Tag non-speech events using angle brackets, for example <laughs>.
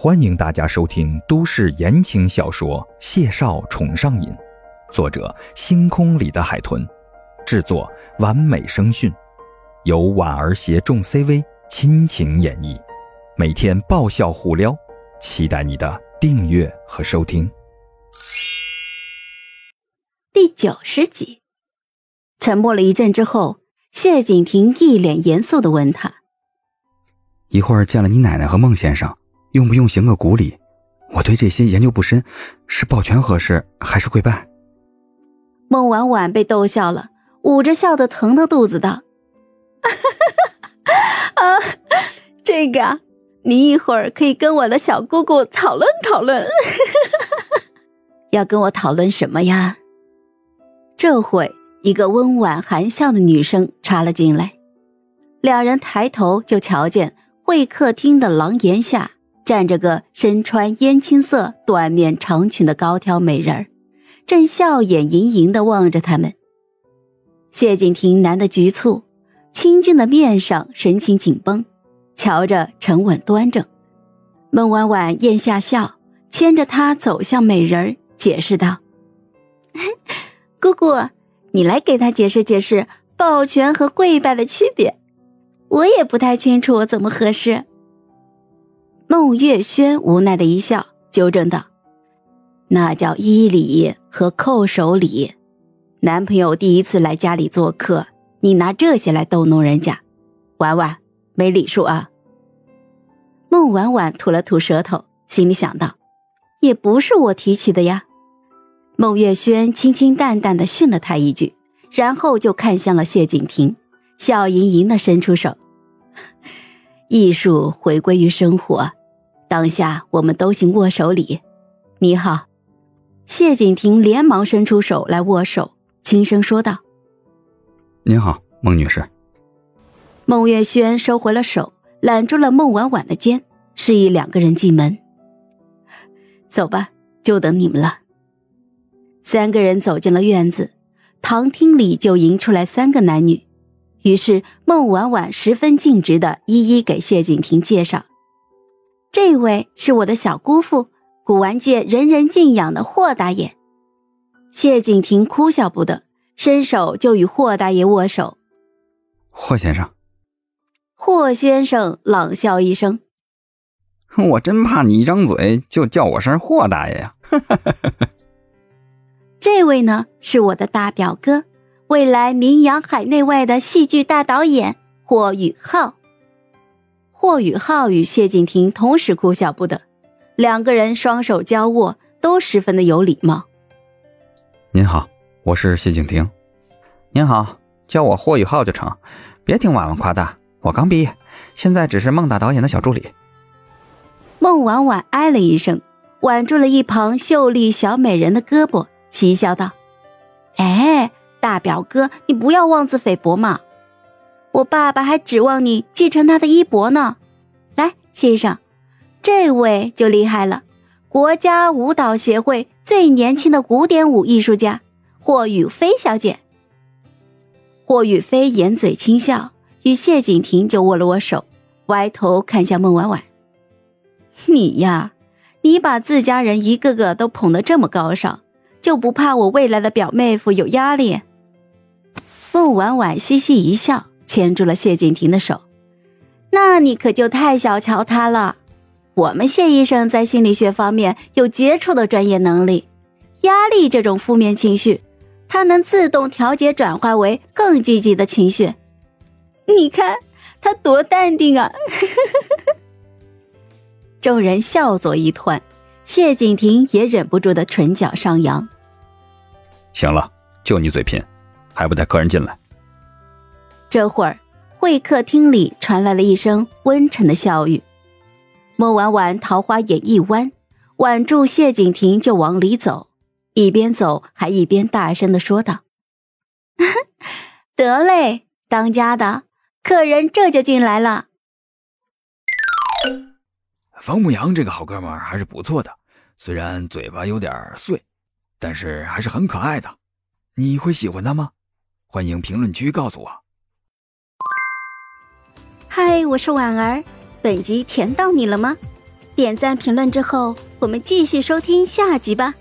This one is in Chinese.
欢迎大家收听都市言情小说《谢少宠上瘾》，作者：星空里的海豚，制作：完美声讯，由婉儿携众 CV 亲情演绎，每天爆笑互撩，期待你的订阅和收听。第九十集，沉默了一阵之后，谢景亭一脸严肃的问他：“一会儿见了你奶奶和孟先生。”用不用行个古礼？我对这些研究不深，是抱拳合适还是跪拜？孟婉婉被逗笑了，捂着笑得疼的肚子道：“ <laughs> 啊，这个，你一会儿可以跟我的小姑姑讨论讨论。<laughs> 要跟我讨论什么呀？”这会，一个温婉含笑的女生插了进来，两人抬头就瞧见会客厅的廊檐下。站着个身穿烟青色短面长裙的高挑美人儿，正笑眼盈盈的望着他们。谢景亭难得局促，清俊的面上神情紧绷，瞧着沉稳端正。孟婉婉咽下笑，牵着他走向美人儿，解释道：“ <laughs> 姑姑，你来给他解释解释抱拳和跪拜的区别，我也不太清楚怎么合适。”孟月轩无奈的一笑，纠正道：“那叫依礼和叩首礼。男朋友第一次来家里做客，你拿这些来逗弄人家，婉婉没礼数啊。”孟婉婉吐了吐舌头，心里想到：“也不是我提起的呀。”孟月轩清清淡淡的训了他一句，然后就看向了谢景亭，笑盈盈的伸出手：“艺术回归于生活。”当下我们都行握手礼，你好，谢景亭连忙伸出手来握手，轻声说道：“您好，孟女士。”孟月轩收回了手，揽住了孟婉婉的肩，示意两个人进门。走吧，就等你们了。三个人走进了院子，堂厅里就迎出来三个男女，于是孟婉婉十分尽职的一一给谢景亭介绍。这位是我的小姑父，古玩界人人敬仰的霍大爷。谢景亭哭笑不得，伸手就与霍大爷握手。霍先生，霍先生冷笑一声：“我真怕你一张嘴就叫我声霍大爷呀！” <laughs> 这位呢，是我的大表哥，未来名扬海内外的戏剧大导演霍宇浩。霍宇浩与谢景亭同时哭笑不得，两个人双手交握，都十分的有礼貌。您好，我是谢景亭。您好，叫我霍宇浩就成，别听婉婉夸大，我刚毕业，现在只是孟大导演的小助理。孟婉婉哎了一声，挽住了一旁秀丽小美人的胳膊，嬉笑道：“哎，大表哥，你不要妄自菲薄嘛。”我爸爸还指望你继承他的衣钵呢。来，谢医生，这位就厉害了，国家舞蹈协会最年轻的古典舞艺术家霍雨菲小姐。霍雨菲掩嘴轻笑，与谢景亭就握了握手，歪头看向孟婉婉：“你呀，你把自家人一个个都捧得这么高尚，就不怕我未来的表妹夫有压力？”孟婉婉嘻嘻一笑。牵住了谢景亭的手，那你可就太小瞧他了。我们谢医生在心理学方面有杰出的专业能力，压力这种负面情绪，他能自动调节转化为更积极的情绪。你看他多淡定啊！<laughs> 众人笑作一团，谢景亭也忍不住的唇角上扬。行了，就你嘴贫，还不带客人进来？这会儿，会客厅里传来了一声温沉的笑语。孟婉婉桃花眼一弯，挽住谢景亭就往里走，一边走还一边大声的说道：“ <laughs> 得嘞，当家的客人这就进来了。”方牧阳这个好哥们还是不错的，虽然嘴巴有点碎，但是还是很可爱的。你会喜欢他吗？欢迎评论区告诉我。嗨，我是婉儿，本集甜到你了吗？点赞评论之后，我们继续收听下集吧。